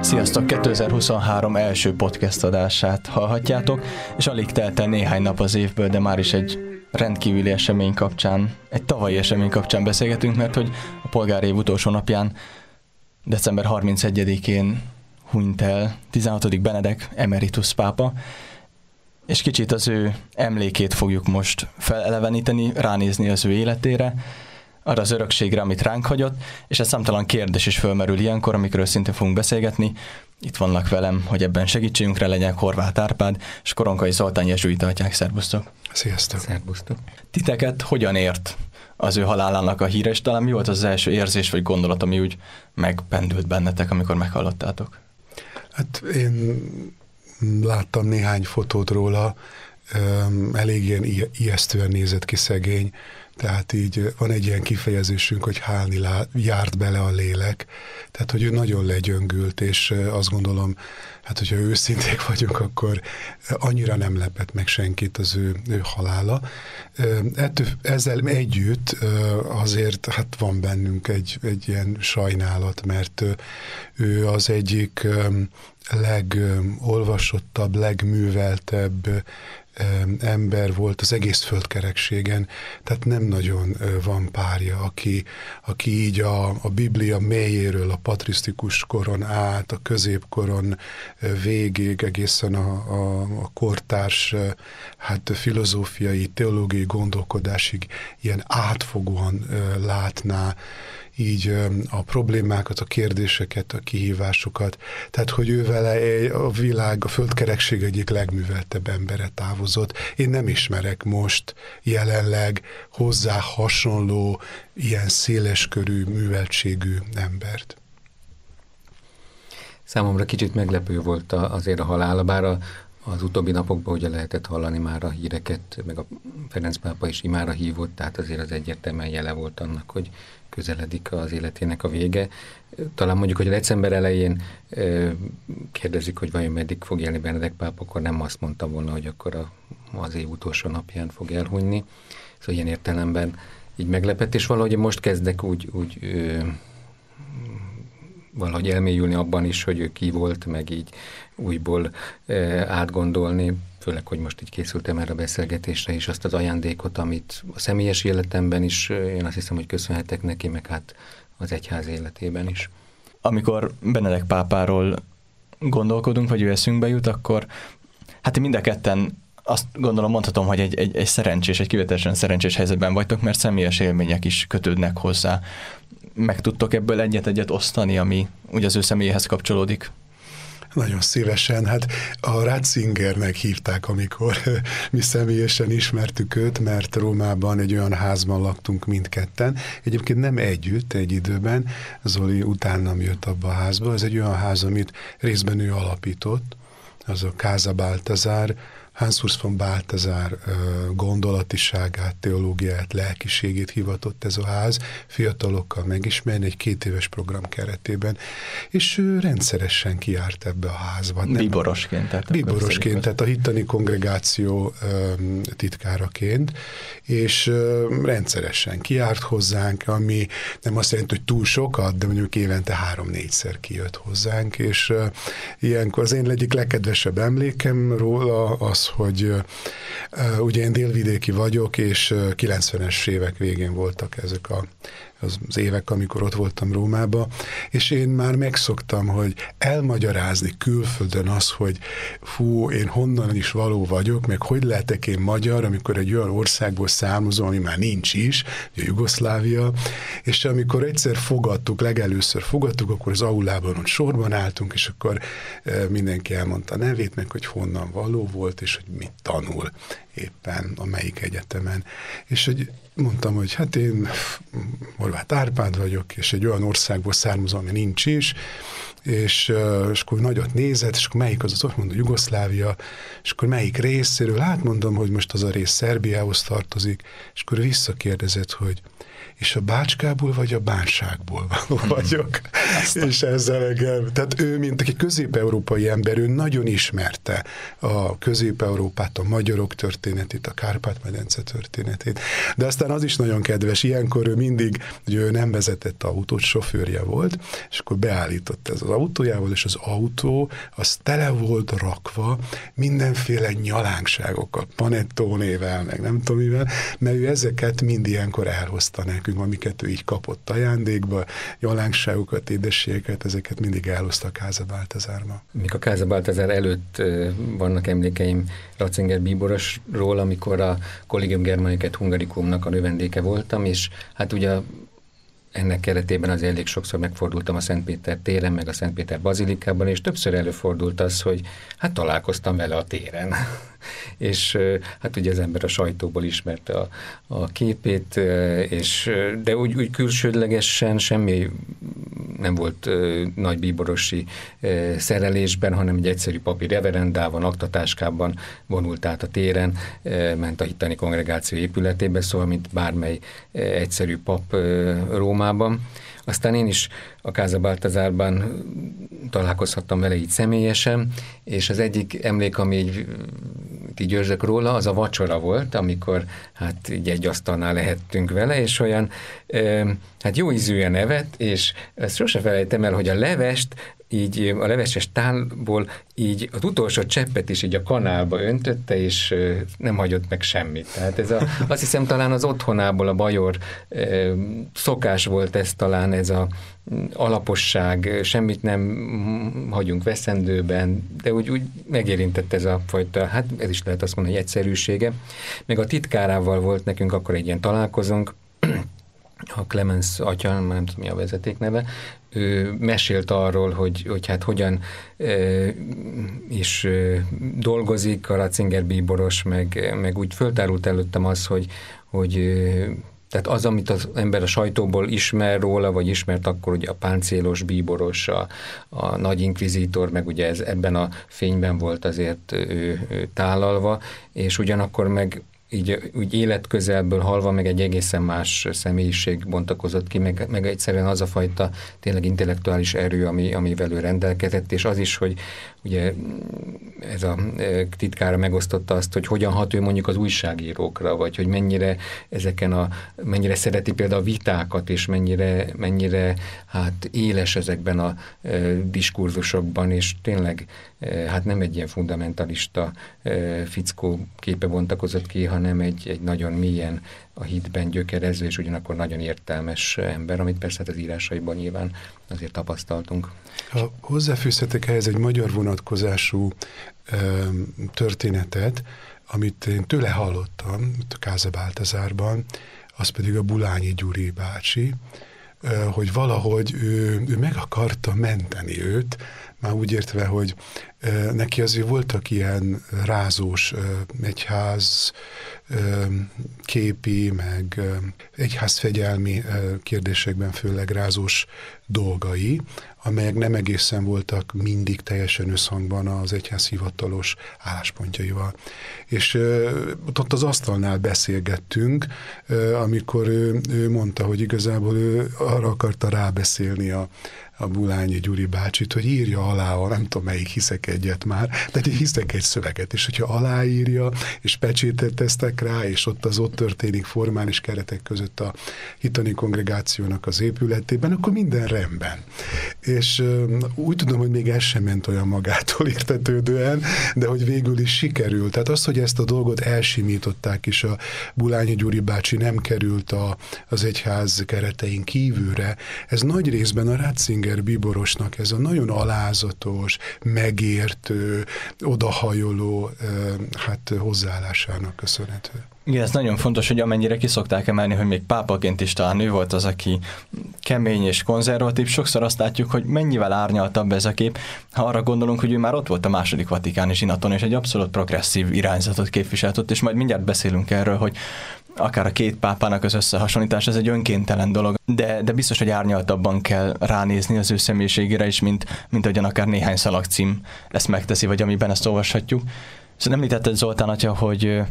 Sziasztok! 2023 első podcast adását hallhatjátok, és alig telt el néhány nap az évből, de már is egy rendkívüli esemény kapcsán, egy tavalyi esemény kapcsán beszélgetünk, mert hogy a polgári év utolsó napján, december 31-én hunyt el 16. Benedek emeritus pápa, és kicsit az ő emlékét fogjuk most feleleveníteni, ránézni az ő életére, arra az örökségre, amit ránk hagyott, és ez számtalan kérdés is fölmerül ilyenkor, amikről szintén fogunk beszélgetni. Itt vannak velem, hogy ebben segítségünkre legyen Horváth Árpád, és Koronkai Zoltán Jezsuita atyák. Szerbusztok! Sziasztok! Szerbusztok! Titeket hogyan ért az ő halálának a híre, és talán mi volt az első érzés vagy gondolat, ami úgy megpendült bennetek, amikor meghallottátok? Hát én láttam néhány fotót róla, elég ilyen ijesztően nézett ki szegény, tehát így van egy ilyen kifejezésünk, hogy hálni lá, járt bele a lélek, tehát hogy ő nagyon legyöngült, és azt gondolom, hát hogyha őszinték vagyunk, akkor annyira nem lepett meg senkit az ő, ő halála. Ettől, ezzel együtt azért hát van bennünk egy, egy ilyen sajnálat, mert ő az egyik legolvasottabb, legműveltebb ember volt az egész földkerekségen, tehát nem nagyon van párja, aki, aki így a, a Biblia mélyéről, a patrisztikus koron át, a középkoron végig, egészen a, a, a kortárs hát filozófiai, teológiai gondolkodásig ilyen átfogóan látná így a problémákat, a kérdéseket, a kihívásokat. Tehát, hogy ő vele a világ, a földkerekség egyik legműveltebb embere távozott. Én nem ismerek most jelenleg hozzá hasonló, ilyen széleskörű, műveltségű embert. Számomra kicsit meglepő volt azért a halála, bár a, az utóbbi napokban ugye lehetett hallani már a híreket, meg a Ferenc pápa is imára hívott, tehát azért az egyértelműen jele volt annak, hogy közeledik az életének a vége. Talán mondjuk, hogy december elején kérdezik, hogy vajon meddig fog élni Benedek pápa, akkor nem azt mondta volna, hogy akkor a, az év utolsó napján fog elhunyni. Szóval ilyen értelemben így meglepett, és valahogy most kezdek úgy, úgy ö, valahogy elmélyülni abban is, hogy ő ki volt, meg így újból ö, átgondolni, főleg, hogy most így készültem erre a beszélgetésre, és azt az ajándékot, amit a személyes életemben is, én azt hiszem, hogy köszönhetek neki, meg hát az egyház életében is. Amikor Benedek pápáról gondolkodunk, vagy ő eszünkbe jut, akkor hát mind a ketten azt gondolom mondhatom, hogy egy, egy, egy szerencsés, egy kivetesen szerencsés helyzetben vagytok, mert személyes élmények is kötődnek hozzá. Meg tudtok ebből egyet-egyet osztani, ami ugye az ő személyhez kapcsolódik? Nagyon szívesen. Hát a Ratzingernek hívták, amikor mi személyesen ismertük őt, mert Rómában egy olyan házban laktunk mindketten. Egyébként nem együtt, egy időben. Zoli utánam jött abba a házba. Ez egy olyan ház, amit részben ő alapított. Az a Káza Baltazár, Hans von Balthasar gondolatiságát, teológiát, lelkiségét hivatott ez a ház fiatalokkal megismerni egy két éves program keretében, és ő rendszeresen kiárt ebbe a házba. Biborosként. Tehát Biborosként, tehát a hittani kongregáció titkáraként, és rendszeresen kiárt hozzánk, ami nem azt jelenti, hogy túl sokat, de mondjuk évente három-négyszer kijött hozzánk, és ilyenkor az én egyik legkedvesebb emlékem róla az, hogy ugye én délvidéki vagyok, és 90-es évek végén voltak ezek a az évek, amikor ott voltam Rómába, és én már megszoktam, hogy elmagyarázni külföldön az, hogy fú, én honnan is való vagyok, meg hogy lehetek én magyar, amikor egy olyan országból származom, ami már nincs is, a Jugoszlávia, és amikor egyszer fogadtuk, legelőször fogadtuk, akkor az aulában ott sorban álltunk, és akkor e, mindenki elmondta nevét, meg hogy honnan való volt, és hogy mit tanul éppen a melyik egyetemen. És hogy mondtam, hogy hát én Horváth Árpád vagyok, és egy olyan országból származom, ami nincs is, és, és akkor nagyot nézett, és akkor melyik az az, mondta Jugoszlávia, és akkor melyik részéről, hát mondom, hogy most az a rész Szerbiához tartozik, és akkor visszakérdezett, hogy és a bácskából vagy a bánságból való vagyok. Aztán. és ezzel engem, tehát ő, mint egy közép-európai ember, ő nagyon ismerte a közép-európát, a magyarok történetét, a Kárpát-medence történetét. De aztán az is nagyon kedves, ilyenkor ő mindig, hogy ő nem vezetett autót, sofőrje volt, és akkor beállított ez az autójával, és az autó az tele volt rakva mindenféle nyalánkságokkal, panettónével, meg nem tudom mivel, mert ő ezeket mind ilyenkor elhozta nekünk nekünk, amiket ő így kapott ajándékba, jalánkságokat, édességeket, ezeket mindig elhozta Káza Báltazárba. Mik a Káza Báltazár előtt vannak emlékeim Ratzinger Bíborosról, amikor a Collegium Germaniket Hungarikumnak a növendéke voltam, és hát ugye ennek keretében az elég sokszor megfordultam a Szentpéter téren, meg a Szentpéter bazilikában, és többször előfordult az, hogy hát találkoztam vele a téren. És hát ugye az ember a sajtóból ismerte a, a képét, és, de úgy, úgy külsődlegesen semmi nem volt nagy bíborosi szerelésben, hanem egy egyszerű papír reverendában, aktatáskában vonult át a téren, ment a hittani kongregáció épületébe, szóval mint bármely egyszerű pap Rómában. Aztán én is a Káza Baltazárban találkozhattam vele így személyesen, és az egyik emlék, ami így, így őrzök róla, az a vacsora volt, amikor hát így egy asztalnál lehettünk vele, és olyan hát jó ízűen nevet, és ezt sose felejtem el, hogy a levest így a leveses tálból így az utolsó cseppet is így a kanálba öntötte, és nem hagyott meg semmit. Tehát ez a, azt hiszem talán az otthonából a bajor szokás volt ez talán, ez a alaposság, semmit nem hagyunk veszendőben, de úgy, úgy megérintett ez a fajta, hát ez is lehet azt mondani, hogy egyszerűsége. Meg a titkárával volt nekünk akkor egy ilyen találkozónk, a Clemens atya, nem tudom mi a vezeték neve, ő mesélt arról, hogy, hogy hát hogyan e, is e, dolgozik a Ratzinger bíboros, meg, meg úgy föltárult előttem az, hogy, hogy e, tehát az, amit az ember a sajtóból ismer róla, vagy ismert akkor ugye a páncélos bíboros, a, a nagy inkvizítor, meg ugye ez ebben a fényben volt azért ő, ő tálalva, és ugyanakkor meg így úgy életközelből halva meg egy egészen más személyiség bontakozott ki, meg, meg egyszerűen az a fajta tényleg intellektuális erő, ami, amivel ő rendelkezett, és az is, hogy ugye ez a e, titkára megosztotta azt, hogy hogyan hat ő mondjuk az újságírókra, vagy hogy mennyire ezeken a, mennyire szereti például a vitákat, és mennyire, mennyire hát éles ezekben a e, diskurzusokban, és tényleg e, hát nem egy ilyen fundamentalista e, fickó képe bontakozott ki, hanem egy, egy nagyon mélyen a hitben gyökerező, és ugyanakkor nagyon értelmes ember, amit persze hát az írásaiban nyilván azért tapasztaltunk. Ha hozzáfűzhetek ehhez egy magyar vonatkozású ö, történetet, amit én tőle hallottam, a Káza Báltazárban, az pedig a Bulányi Gyuri bácsi, hogy valahogy ő, ő meg akarta menteni őt, már úgy értve, hogy neki azért voltak ilyen rázós egyház képi, meg egyházfegyelmi kérdésekben főleg rázós dolgai, amelyek nem egészen voltak mindig teljesen összhangban az egyház hivatalos álláspontjaival. És ott az asztalnál beszélgettünk, amikor ő, ő mondta, hogy igazából ő arra akarta rábeszélni a, a Bulányi Gyuri bácsit, hogy írja alá, a nem tudom melyik hiszek egyet már, de hogy hiszek egy szöveget, és hogyha aláírja, és pecsétet tesztek rá, és ott az ott történik formális keretek között a hitani kongregációnak az épületében, akkor minden rendben. És úgy tudom, hogy még ez sem ment olyan magától értetődően, de hogy végül is sikerült. Tehát az, hogy ezt a dolgot elsimították, és a Bulányi Gyuri bácsi nem került a, az egyház keretein kívülre, ez nagy részben a Ratzinger Inger Biborosnak ez a nagyon alázatos, megértő, odahajoló hát hozzáállásának köszönhető. Igen, ez nagyon fontos, hogy amennyire kiszokták emelni, hogy még pápaként is talán ő volt az, aki kemény és konzervatív. Sokszor azt látjuk, hogy mennyivel árnyaltabb ez a kép, ha arra gondolunk, hogy ő már ott volt a második vatikáni zsinaton, és egy abszolút progresszív irányzatot képviselt ott, és majd mindjárt beszélünk erről, hogy akár a két pápának az összehasonlítás, ez egy önkéntelen dolog, de, de biztos, hogy árnyaltabban kell ránézni az ő személyiségére is, mint, mint ahogyan akár néhány szalagcím ezt megteszi, vagy amiben ezt olvashatjuk. Szóval említetted Zoltán atya, hogy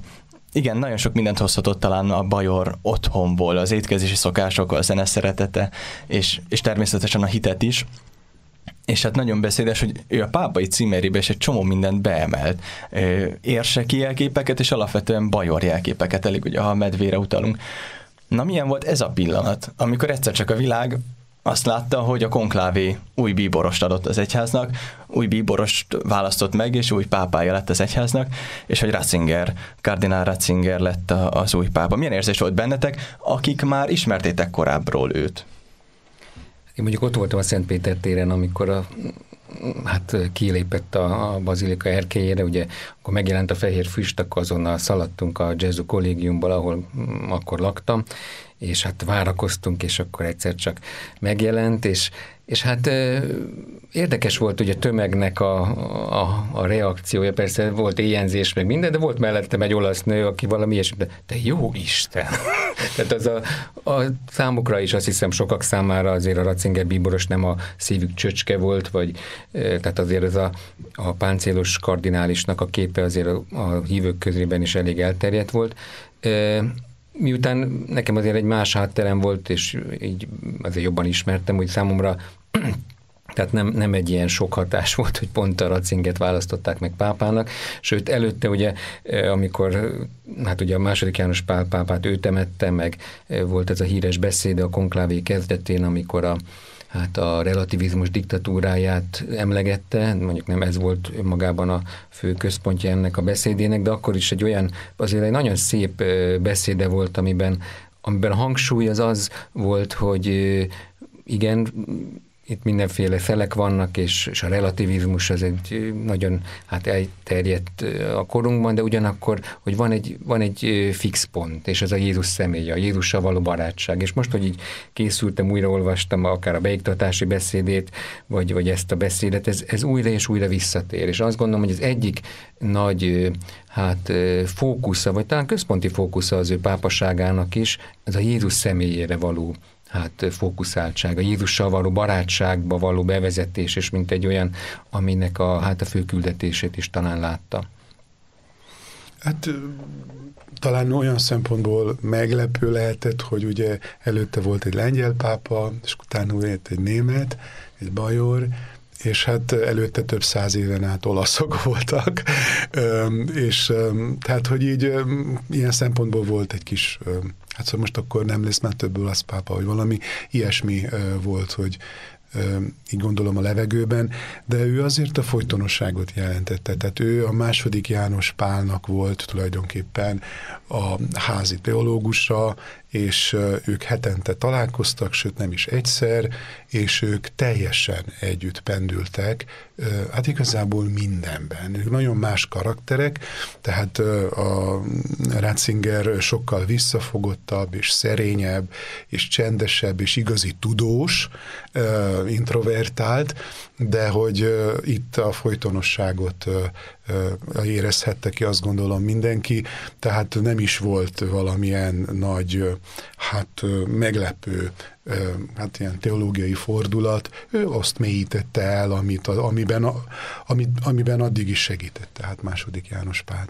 igen, nagyon sok mindent hozhatott talán a Bajor otthonból, az étkezési szokások, a zene szeretete, és, és természetesen a hitet is. És hát nagyon beszédes, hogy ő a pápai címerébe is egy csomó mindent beemelt. Érseki jelképeket, és alapvetően bajor jelképeket, elég ugye, ha a medvére utalunk. Na milyen volt ez a pillanat, amikor egyszer csak a világ azt látta, hogy a konklávé új bíborost adott az egyháznak, új bíborost választott meg, és új pápája lett az egyháznak, és hogy Ratzinger, kardinál Ratzinger lett az új pápa. Milyen érzés volt bennetek, akik már ismertétek korábbról őt? Én mondjuk ott voltam a Szentpéter téren, amikor a hát kilépett a, bazilika erkélyére, ugye akkor megjelent a fehér füst, akkor azonnal szaladtunk a Jesu kollégiumból, ahol akkor laktam, és hát várakoztunk, és akkor egyszer csak megjelent, és, és hát érdekes volt ugye a tömegnek a, a, a reakciója, persze volt éjjenzés, meg minden, de volt mellettem egy olasz nő, aki valami ilyesmi, de jó Isten! Tehát az a, a számukra is azt hiszem sokak számára azért a Ratzinger bíboros nem a szívük csöcske volt, vagy tehát azért ez a, a páncélos kardinálisnak a képe azért a, a hívők közében is elég elterjedt volt miután nekem azért egy más hátterem volt, és így azért jobban ismertem, hogy számomra tehát nem, nem egy ilyen sok hatás volt, hogy pont a Ratzinget választották meg pápának, sőt előtte ugye, amikor hát ugye a második János Pál pápát ő temette, meg volt ez a híres beszéde a konklávé kezdetén, amikor a, hát a relativizmus diktatúráját emlegette, mondjuk nem ez volt magában a fő központja ennek a beszédének, de akkor is egy olyan, azért egy nagyon szép beszéde volt, amiben, amiben a hangsúly az az volt, hogy igen, itt mindenféle szelek vannak, és, és a relativizmus az egy nagyon hát elterjedt a korunkban, de ugyanakkor, hogy van egy, van egy fix pont, és ez a Jézus személye, a Jézussal való barátság. És most, hogy így készültem, újra olvastam akár a beiktatási beszédét, vagy, vagy ezt a beszédet, ez, ez újra és újra visszatér. És azt gondolom, hogy az egyik nagy hát fókusza, vagy talán központi fókusza az ő pápaságának is, ez a Jézus személyére való hát fókuszáltság, a Jézussal való barátságba való bevezetés, és mint egy olyan, aminek a, hát a főküldetését is talán látta. Hát talán olyan szempontból meglepő lehetett, hogy ugye előtte volt egy lengyel pápa, és utána jött egy német, egy bajor, és hát előtte több száz éven át olaszok voltak, és tehát, hogy így ilyen szempontból volt egy kis, hát szóval most akkor nem lesz már több olasz pápa, vagy valami ilyesmi volt, hogy így gondolom a levegőben, de ő azért a folytonosságot jelentette. Tehát ő a második János Pálnak volt tulajdonképpen a házi teológusa, és ők hetente találkoztak, sőt nem is egyszer, és ők teljesen együtt pendültek, hát igazából mindenben. Ők nagyon más karakterek, tehát a Ratzinger sokkal visszafogottabb, és szerényebb, és csendesebb, és igazi tudós, introvertált, de hogy itt a folytonosságot érezhette ki, azt gondolom mindenki, tehát nem is volt valamilyen nagy, hát meglepő, hát ilyen teológiai fordulat, ő azt mélyítette el, amit, amiben, amit, amiben addig is segített, tehát második János Pál.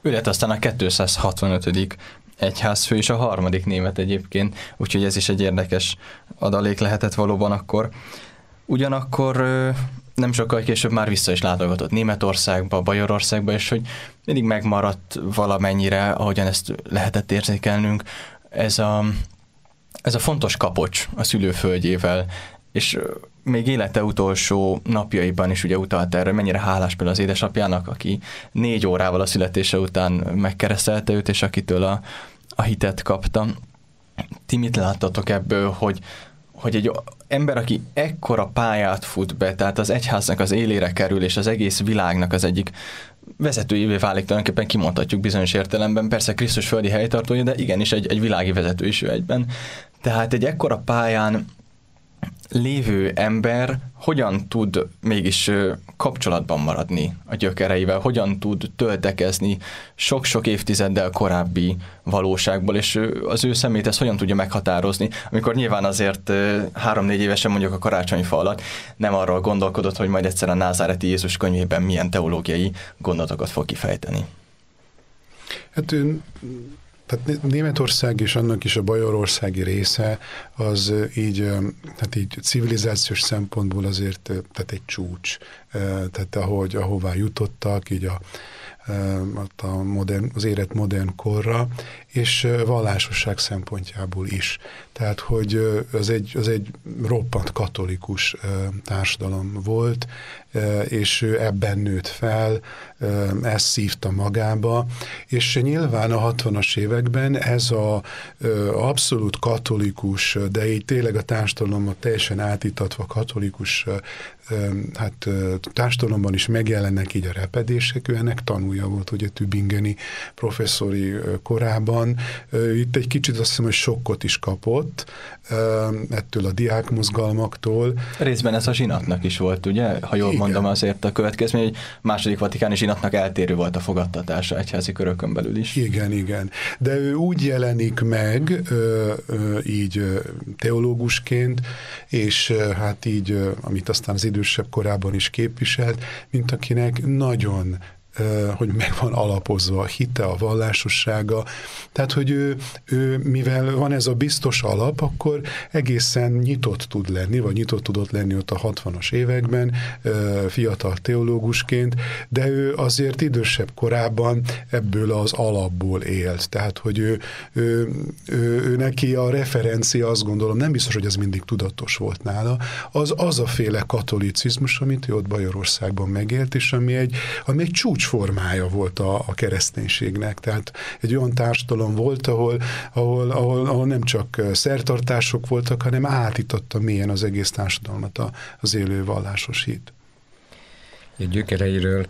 Ő lett aztán a 265 egyházfő, és a harmadik német egyébként, úgyhogy ez is egy érdekes adalék lehetett valóban akkor. Ugyanakkor nem sokkal később már vissza is látogatott Németországba, Bajorországba, és hogy mindig megmaradt valamennyire, ahogyan ezt lehetett érzékelnünk, ez a, ez a fontos kapocs a szülőföldjével, és még élete utolsó napjaiban is ugye utalt erre, mennyire hálás például az édesapjának, aki négy órával a születése után megkeresztelte őt, és akitől a, a hitet kapta. Ti mit láttatok ebből, hogy, hogy egy ember, aki ekkora pályát fut be, tehát az egyháznak az élére kerül, és az egész világnak az egyik vezetőjévé válik, tulajdonképpen kimondhatjuk bizonyos értelemben, persze Krisztus földi helytartója, de igenis egy, egy világi vezető is ő egyben. Tehát egy ekkora pályán lévő ember hogyan tud mégis kapcsolatban maradni a gyökereivel, hogyan tud töltekezni sok-sok évtizeddel korábbi valóságból, és az ő szemét ezt hogyan tudja meghatározni, amikor nyilván azért három-négy évesen mondjuk a karácsonyfa alatt nem arról gondolkodott, hogy majd egyszer a názáreti Jézus könyvében milyen teológiai gondolatokat fog kifejteni. Hát tehát Németország és annak is a bajorországi része az így, hát így civilizációs szempontból azért tehát egy csúcs. Tehát ahogy, ahová jutottak, így a, a modern, az élet modern korra, és vallásosság szempontjából is. Tehát, hogy az egy, az egy roppant katolikus társadalom volt, és ő ebben nőtt fel, ezt szívta magába, és nyilván a 60-as években ez a abszolút katolikus, de így tényleg a társadalomban teljesen átítatva katolikus hát társadalomban is megjelennek így a repedések, ő ennek tanulja volt, ugye Tübingeni professzori korában. Itt egy kicsit azt hiszem, hogy sokkot is kapott ettől a diákmozgalmaktól. Részben ez a zsinatnak is volt, ugye? Ha jól Igen. Mondom, azért a következmény, hogy második vatikáni zsinatnak eltérő volt a fogadtatása egyházi körökön belül is. Igen, igen. De ő úgy jelenik meg, ö, ö, így teológusként, és hát így, amit aztán az idősebb korában is képviselt, mint akinek nagyon hogy meg van alapozva a hite, a vallásossága. Tehát, hogy ő, ő, mivel van ez a biztos alap, akkor egészen nyitott tud lenni, vagy nyitott tudott lenni ott a 60-as években, fiatal teológusként, de ő azért idősebb korában ebből az alapból élt. Tehát, hogy ő, ő, ő, ő neki a referencia, azt gondolom, nem biztos, hogy ez mindig tudatos volt nála, az az a féle katolicizmus, amit ő ott Bajorországban megélt, és ami egy, ami egy csúcs formája volt a, a kereszténységnek. Tehát egy olyan társadalom volt, ahol, ahol, ahol, ahol nem csak szertartások voltak, hanem átította mélyen az egész társadalmat az élő vallásos hit gyökereiről.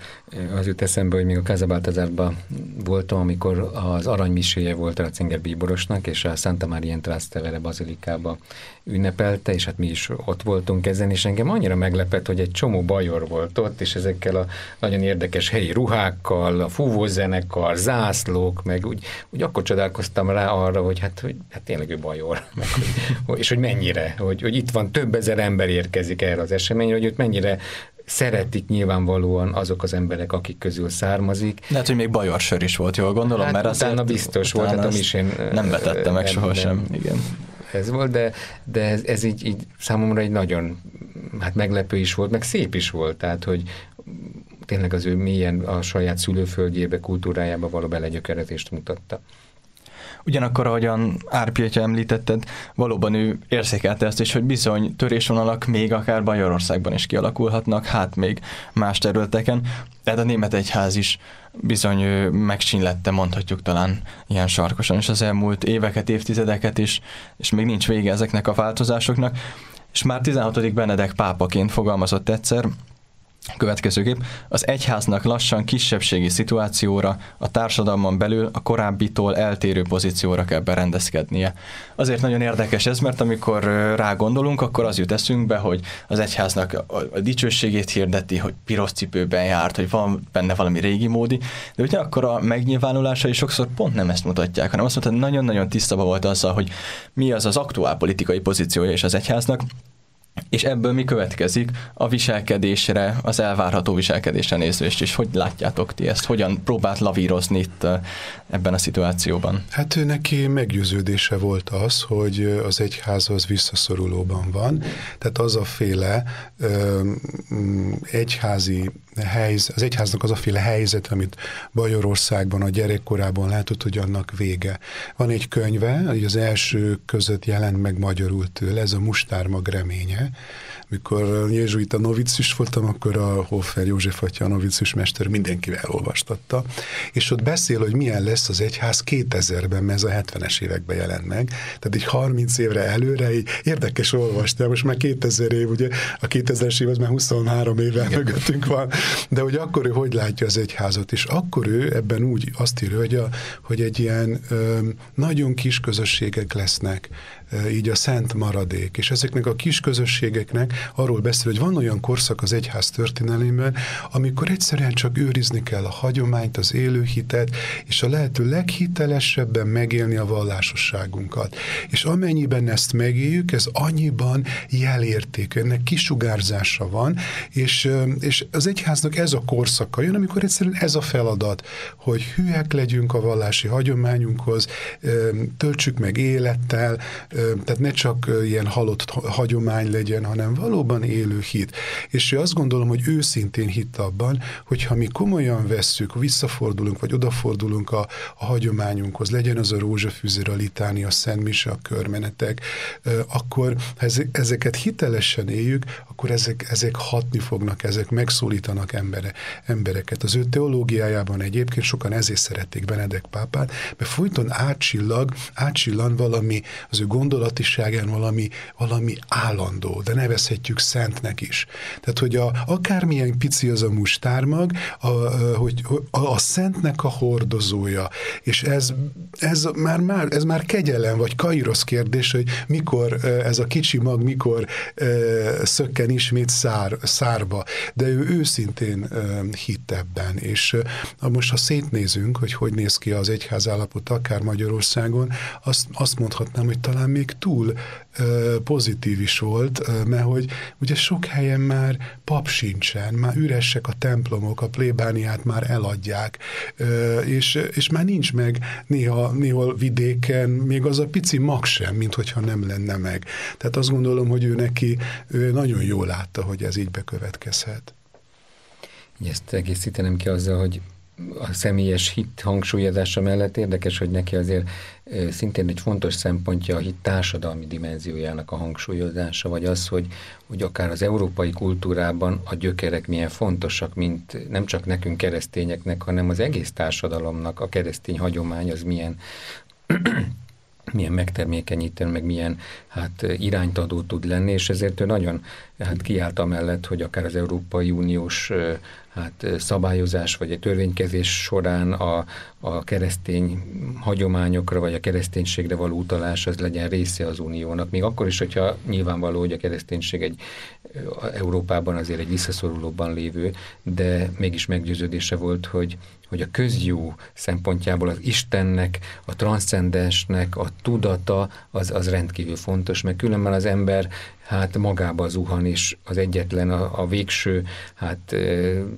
Az jut eszembe, hogy még a Kázabáltazárban voltam, amikor az aranymiséje volt a Ratzinger bíborosnak, és a Santa Maria in Trastevere bazilikába ünnepelte, és hát mi is ott voltunk ezen, és engem annyira meglepett, hogy egy csomó bajor volt ott, és ezekkel a nagyon érdekes helyi ruhákkal, a fúvózenekar, zászlók, meg úgy, úgy akkor csodálkoztam rá arra, hogy hát, hogy, hát tényleg ő bajor, meg, hogy, és hogy mennyire, hogy, hogy itt van több ezer ember érkezik erre az eseményre, hogy őt mennyire szeretik nyilvánvalóan azok az emberek, akik közül származik. Lehet, hogy még bajorsör is volt, jól gondolom, hát mert utána azért, biztos utána volt, hát a én nem vetette meg sohasem, igen. Ez volt, de, de ez, ez így, így számomra egy nagyon hát meglepő is volt, meg szép is volt, tehát, hogy tényleg az ő milyen a saját szülőföldjébe, kultúrájába való belegyökeretést mutatta. Ugyanakkor, ahogyan Árpi atya említetted, valóban ő érzékelte ezt is, hogy bizony törésvonalak még akár Bajorországban is kialakulhatnak, hát még más területeken. Tehát a német egyház is bizony megsínlette, mondhatjuk talán ilyen sarkosan is az elmúlt éveket, évtizedeket is, és még nincs vége ezeknek a változásoknak. És már 16. Benedek pápaként fogalmazott egyszer, Következőképp az egyháznak lassan kisebbségi szituációra, a társadalmon belül a korábbitól eltérő pozícióra kell berendezkednie. Azért nagyon érdekes ez, mert amikor rá gondolunk, akkor az jut eszünkbe, hogy az egyháznak a, dicsőségét hirdeti, hogy piros cipőben járt, hogy van benne valami régi módi, de ugyanakkor a megnyilvánulásai sokszor pont nem ezt mutatják, hanem azt mondta, hogy nagyon-nagyon tisztában volt azzal, hogy mi az az aktuál politikai pozíciója is az egyháznak, és ebből mi következik a viselkedésre, az elvárható viselkedésre nézvést, és hogy látjátok ti ezt? Hogyan próbált lavírozni itt ebben a szituációban? Hát neki meggyőződése volt az, hogy az egyház az visszaszorulóban van, tehát az a féle ö, egyházi helyz, az egyháznak az a féle helyzet, amit Bajorországban a gyerekkorában látott, hogy annak vége. Van egy könyve, hogy az első között jelent meg magyarul tőle, ez a Mustármag reménye, mikor jézsuita novicis voltam, akkor a Hoffer József atya, a novicis mester mindenkivel olvastatta, és ott beszél, hogy milyen lesz az egyház 2000-ben, mert ez a 70-es években jelent meg, tehát egy 30 évre előre, így érdekes olvasni, most már 2000 év, ugye? A 2000-es év az már 23 évvel mögöttünk van, de hogy akkor ő hogy látja az egyházat, és akkor ő ebben úgy azt írja, hogy, a, hogy egy ilyen ö, nagyon kis közösségek lesznek, így a szent maradék. És ezeknek a kis közösségeknek arról beszél, hogy van olyan korszak az egyház történelemben, amikor egyszerűen csak őrizni kell a hagyományt, az élő hitet, és a lehető leghitelesebben megélni a vallásosságunkat. És amennyiben ezt megéljük, ez annyiban jelértékű, ennek kisugárzása van, és, és az egyháznak ez a korszaka jön, amikor egyszerűen ez a feladat, hogy hülyek legyünk a vallási hagyományunkhoz, töltsük meg élettel, tehát ne csak ilyen halott hagyomány legyen, hanem valóban élő hit. És azt gondolom, hogy őszintén hitt abban, hogyha mi komolyan vesszük, visszafordulunk, vagy odafordulunk a, a hagyományunkhoz, legyen az a rózsafűzér, a litáni, a szentmise, a körmenetek, akkor ha ezeket hitelesen éljük, akkor ezek, ezek hatni fognak, ezek megszólítanak embere, embereket. Az ő teológiájában egyébként sokan ezért szerették Benedek pápát, mert folyton átcsillag, átcsillan valami az ő gondolatiságán valami, valami állandó, de nevezhetjük szentnek is. Tehát, hogy a, akármilyen pici az a mustármag, a, hogy a, a szentnek a hordozója, és ez, ez, már, már, ez már kegyelem, vagy kairosz kérdés, hogy mikor ez a kicsi mag, mikor szökken ismét szár, szárba, de ő őszintén hitt ebben, és most ha szétnézünk, hogy hogy néz ki az egyház állapot akár Magyarországon, azt, azt mondhatnám, hogy talán még túl ö, pozitív is volt, ö, mert hogy ugye sok helyen már pap sincsen, már üresek a templomok, a plébániát már eladják, ö, és, és már nincs meg néha, néha vidéken még az a pici mag sem, mint hogyha nem lenne meg. Tehát azt gondolom, hogy ő neki ő nagyon jól látta, hogy ez így bekövetkezhet. Ezt egészítenem ki azzal, hogy a személyes hit hangsúlyozása mellett érdekes, hogy neki azért szintén egy fontos szempontja a hit társadalmi dimenziójának a hangsúlyozása, vagy az, hogy, hogy akár az európai kultúrában a gyökerek milyen fontosak, mint nem csak nekünk keresztényeknek, hanem az egész társadalomnak a keresztény hagyomány az milyen milyen megtermékenyítő, meg milyen hát, irányt adó tud lenni, és ezért ő nagyon hát, kiállt amellett, hogy akár az Európai Uniós hát, szabályozás vagy egy törvénykezés során a, a keresztény hagyományokra vagy a kereszténységre való utalás az legyen része az uniónak. Még akkor is, hogyha nyilvánvaló, hogy a kereszténység egy Európában azért egy visszaszorulóban lévő, de mégis meggyőződése volt, hogy hogy a közjó szempontjából az Istennek, a transzcendensnek a tudata az, az rendkívül fontos, mert különben az ember hát magába zuhan, és az egyetlen, a, a végső hát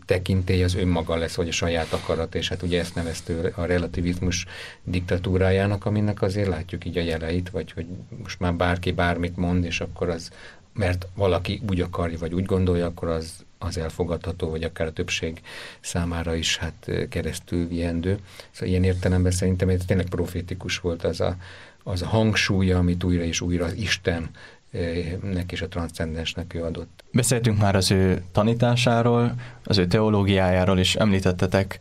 tekintély az önmaga lesz, vagy a saját akarat, és hát ugye ezt neveztő a relativizmus diktatúrájának, aminek azért látjuk így a jeleit, vagy hogy most már bárki bármit mond, és akkor az, mert valaki úgy akarja, vagy úgy gondolja, akkor az, az elfogadható, vagy akár a többség számára is hát keresztül vihendő. Szóval ilyen értelemben szerintem ez tényleg profétikus volt az a, az a hangsúlya, amit újra és újra az Isten nek és a transzcendensnek ő adott. Beszéltünk már az ő tanításáról, az ő teológiájáról is említettetek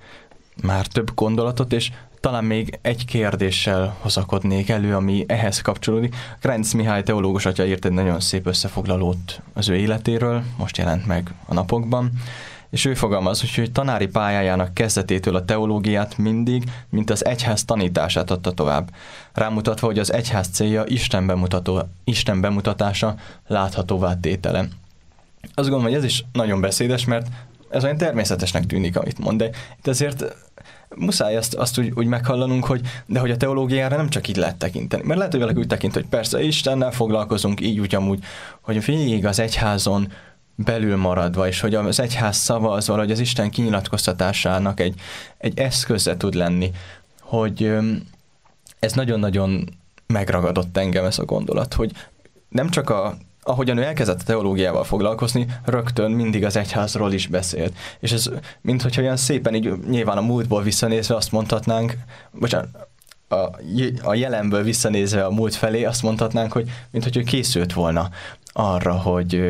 már több gondolatot, és talán még egy kérdéssel hozakodnék elő, ami ehhez kapcsolódik. Krenc Mihály teológus atya írt egy nagyon szép összefoglalót az ő életéről, most jelent meg a napokban, és ő fogalmaz, hogy tanári pályájának kezdetétől a teológiát mindig, mint az egyház tanítását adta tovább, rámutatva, hogy az egyház célja Isten, bemutató, Isten bemutatása, láthatóvá tétele. Azt gondolom, hogy ez is nagyon beszédes, mert ez olyan természetesnek tűnik, amit mond, de itt azért muszáj azt, azt úgy, úgy meghallanunk, hogy de hogy a teológiára nem csak így lehet tekinteni. Mert lehet, hogy valaki úgy tekint, hogy persze Istennel foglalkozunk így úgy amúgy, hogy végig az egyházon belül maradva, és hogy az egyház szava az valahogy az Isten kinyilatkoztatásának egy, egy eszköze tud lenni, hogy ez nagyon-nagyon megragadott engem ez a gondolat, hogy nem csak a ahogyan ő elkezdett a teológiával foglalkozni, rögtön mindig az egyházról is beszélt. És ez, minthogyha olyan szépen így nyilván a múltból visszanézve azt mondhatnánk, bocsánat, a, a jelenből visszanézve a múlt felé azt mondhatnánk, hogy minthogy ő készült volna arra, hogy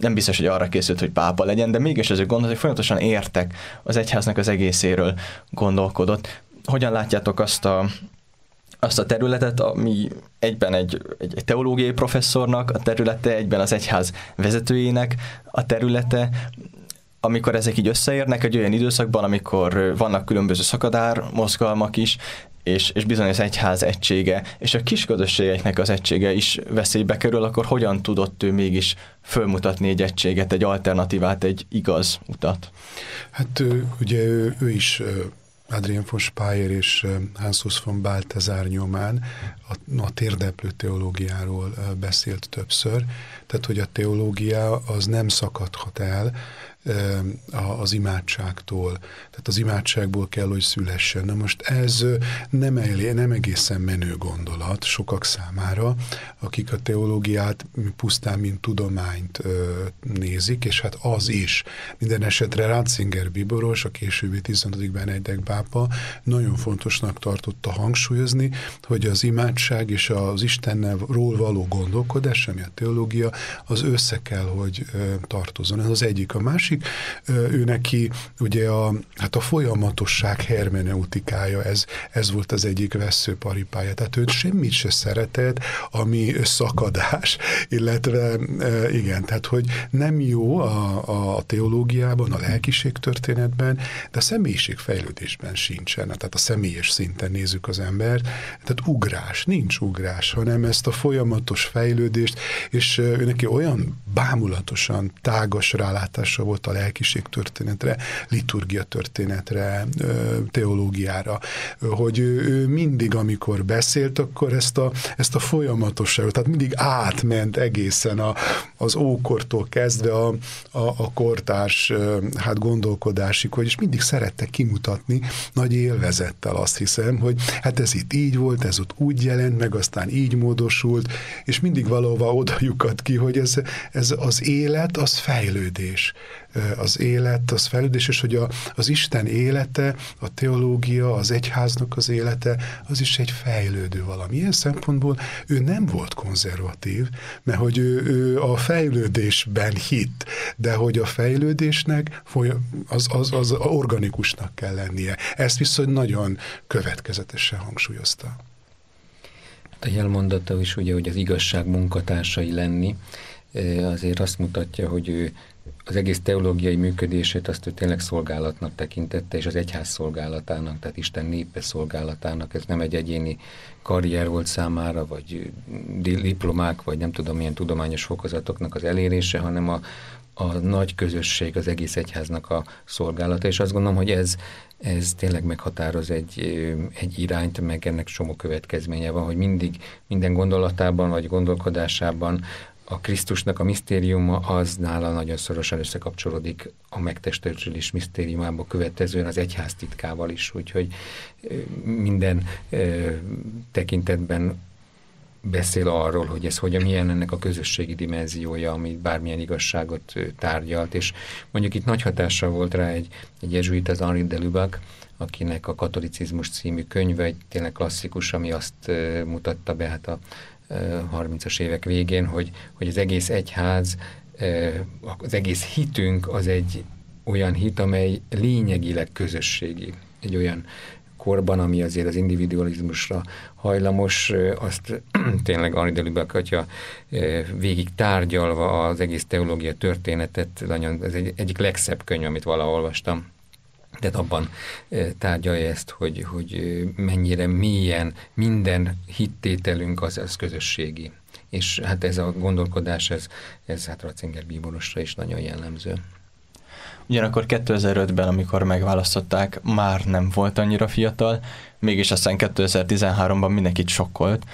nem biztos, hogy arra készült, hogy pápa legyen, de mégis az ő gondolat, hogy folyamatosan értek az egyháznak az egészéről gondolkodott. Hogyan látjátok azt a, azt a területet, ami egyben egy, egy, egy teológiai professzornak a területe, egyben az egyház vezetőjének a területe, amikor ezek így összeérnek egy olyan időszakban, amikor vannak különböző szakadár mozgalmak is, és, és bizony az egyház egysége, és a kis közösségeknek az egysége is veszélybe kerül, akkor hogyan tudott ő mégis fölmutatni egy egységet, egy alternatívát, egy igaz utat? Hát ugye ő, ő is Adrian von Speyer és Hansus von Balthasar nyomán a, a térdeplő teológiáról beszélt többször, tehát hogy a teológia az nem szakadhat el, az imádságtól. Tehát az imádságból kell, hogy szülessen. Na most ez nem, elé, nem egészen menő gondolat sokak számára, akik a teológiát pusztán, mint tudományt nézik, és hát az is. Minden esetre Ratzinger Biboros, a későbbi 15. Benedek pápa nagyon fontosnak tartotta hangsúlyozni, hogy az imádság és az Istennel ról való gondolkodás, ami a teológia, az össze kell, hogy tartozon. Ez az egyik. A másik másik, ő neki ugye a, hát a folyamatosság hermeneutikája, ez, ez volt az egyik veszőparipája. Tehát őt semmit se szeretett, ami szakadás, illetve igen, tehát hogy nem jó a, a teológiában, a lelkiség történetben, de a személyiségfejlődésben sincsen. Tehát a személyes szinten nézzük az ember, tehát ugrás, nincs ugrás, hanem ezt a folyamatos fejlődést, és ő neki olyan bámulatosan tágas rálátása volt a lelkiség történetre, liturgia történetre, teológiára, hogy ő mindig, amikor beszélt, akkor ezt a, ezt a folyamatosságot, tehát mindig átment egészen a, az ókortól kezdve a, a, a kortárs hát gondolkodásig, hogy és mindig szerette kimutatni nagy élvezettel azt hiszem, hogy hát ez itt így volt, ez ott úgy jelent, meg aztán így módosult, és mindig valahova oda ki, hogy ez, ez az élet, az fejlődés az élet, az fejlődés, és hogy a, az Isten élete, a teológia, az egyháznak az élete, az is egy fejlődő valami. Ilyen szempontból ő nem volt konzervatív, mert hogy ő, ő a fejlődésben hitt, de hogy a fejlődésnek az, az, az organikusnak kell lennie. Ezt viszont nagyon következetesen hangsúlyozta. A jelmondata is ugye, hogy az igazság munkatársai lenni, azért azt mutatja, hogy ő az egész teológiai működését azt ő tényleg szolgálatnak tekintette, és az egyház szolgálatának, tehát Isten népe szolgálatának. Ez nem egy egyéni karrier volt számára, vagy diplomák, vagy nem tudom milyen tudományos fokozatoknak az elérése, hanem a, a nagy közösség, az egész egyháznak a szolgálata, és azt gondolom, hogy ez, ez tényleg meghatároz egy, egy irányt, meg ennek csomó következménye van, hogy mindig minden gondolatában vagy gondolkodásában a Krisztusnak a misztériuma az nála nagyon szorosan összekapcsolódik a megtestesülés misztériumába következően az egyház titkával is, úgyhogy minden tekintetben beszél arról, hogy ez hogyan, milyen ennek a közösségi dimenziója, ami bármilyen igazságot tárgyalt, és mondjuk itt nagy hatással volt rá egy, egy jezsuit, az Henri de Lubac, akinek a Katolicizmus című könyve egy tényleg klasszikus, ami azt mutatta be, hát a 30-as évek végén, hogy, hogy az egész egyház, az egész hitünk az egy olyan hit, amely lényegileg közösségi. Egy olyan korban, ami azért az individualizmusra hajlamos, azt tényleg Arni Delibek atya végig tárgyalva az egész teológia történetet, ez egy, egyik legszebb könyv, amit valaha olvastam, tehát abban tárgyalja ezt, hogy, hogy mennyire mélyen minden hittételünk az, az közösségi. És hát ez a gondolkodás, ez, ez hát Ratzinger bíborosra is nagyon jellemző. Ugyanakkor 2005-ben, amikor megválasztották, már nem volt annyira fiatal, mégis aztán 2013-ban mindenkit sokkolt,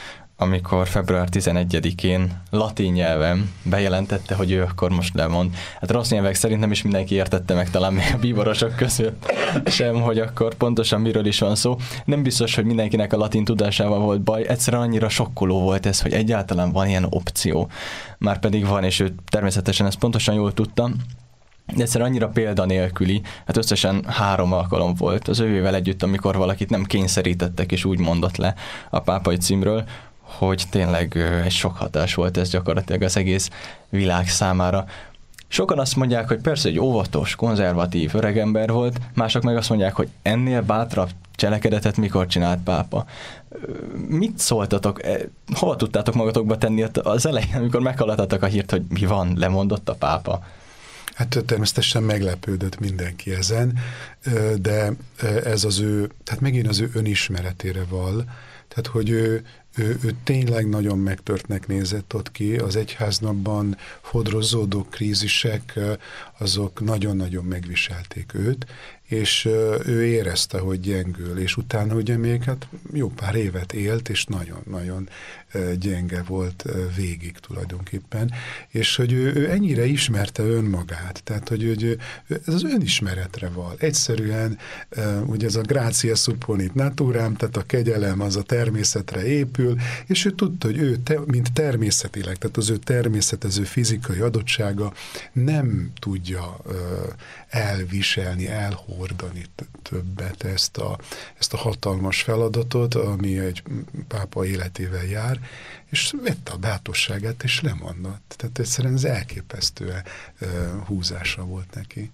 amikor február 11-én latin nyelven bejelentette, hogy ő akkor most lemond. Hát rossz nyelvek szerint nem is mindenki értette meg, talán még a bíborosok között sem, hogy akkor pontosan miről is van szó. Nem biztos, hogy mindenkinek a latin tudásával volt baj, egyszerűen annyira sokkoló volt ez, hogy egyáltalán van ilyen opció. Már pedig van, és ő természetesen ezt pontosan jól tudta, de egyszer annyira példanélküli, hát összesen három alkalom volt az ővével együtt, amikor valakit nem kényszerítettek és úgy mondott le a pápai címről, hogy tényleg egy sok hatás volt ez gyakorlatilag az egész világ számára. Sokan azt mondják, hogy persze egy óvatos, konzervatív öregember volt, mások meg azt mondják, hogy ennél bátrabb cselekedetet mikor csinált pápa. Mit szóltatok, e, hova tudtátok magatokba tenni az elején, amikor meghallatatok a hírt, hogy mi van, lemondott a pápa? Hát természetesen meglepődött mindenki ezen, de ez az ő, tehát megint az ő önismeretére val, tehát hogy ő, ő, ő tényleg nagyon megtörtnek nézett ott ki, az egyháznapban fodrozódó krízisek, azok nagyon-nagyon megviselték őt, és ő érezte, hogy gyengül, és utána ugye még hát jó pár évet élt, és nagyon-nagyon gyenge volt végig tulajdonképpen, és hogy ő, ő ennyire ismerte önmagát, tehát hogy, hogy ez az önismeretre val. Egyszerűen ugye ez a grácia supponit naturám, tehát a kegyelem az a természetre épül, és ő tudta, hogy ő, te, mint természetileg, tehát az ő természetező fizikai adottsága nem tudja elviselni, elhordani többet ezt a, ezt a hatalmas feladatot, ami egy pápa életével jár, és vette a bátorságát, és lemondott. Tehát egyszerűen ez elképesztő húzása volt neki.